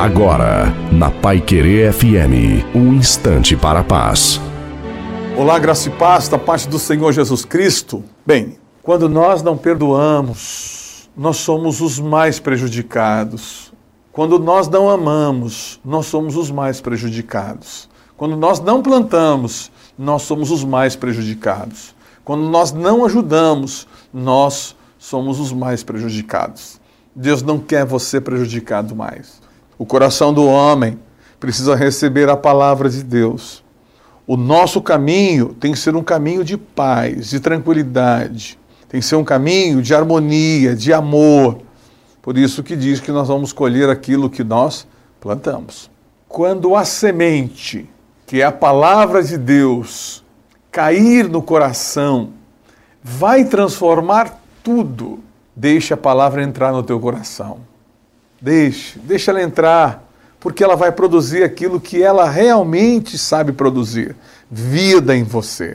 Agora, na Pai Querer FM, um instante para a paz. Olá, graça e paz da parte do Senhor Jesus Cristo. Bem, quando nós não perdoamos, nós somos os mais prejudicados. Quando nós não amamos, nós somos os mais prejudicados. Quando nós não plantamos, nós somos os mais prejudicados. Quando nós não ajudamos, nós somos os mais prejudicados. Deus não quer você prejudicado mais. O coração do homem precisa receber a palavra de Deus. O nosso caminho tem que ser um caminho de paz, de tranquilidade. Tem que ser um caminho de harmonia, de amor. Por isso que diz que nós vamos colher aquilo que nós plantamos. Quando a semente, que é a palavra de Deus, cair no coração, vai transformar tudo. Deixe a palavra entrar no teu coração. Deixe, deixe ela entrar, porque ela vai produzir aquilo que ela realmente sabe produzir: vida em você.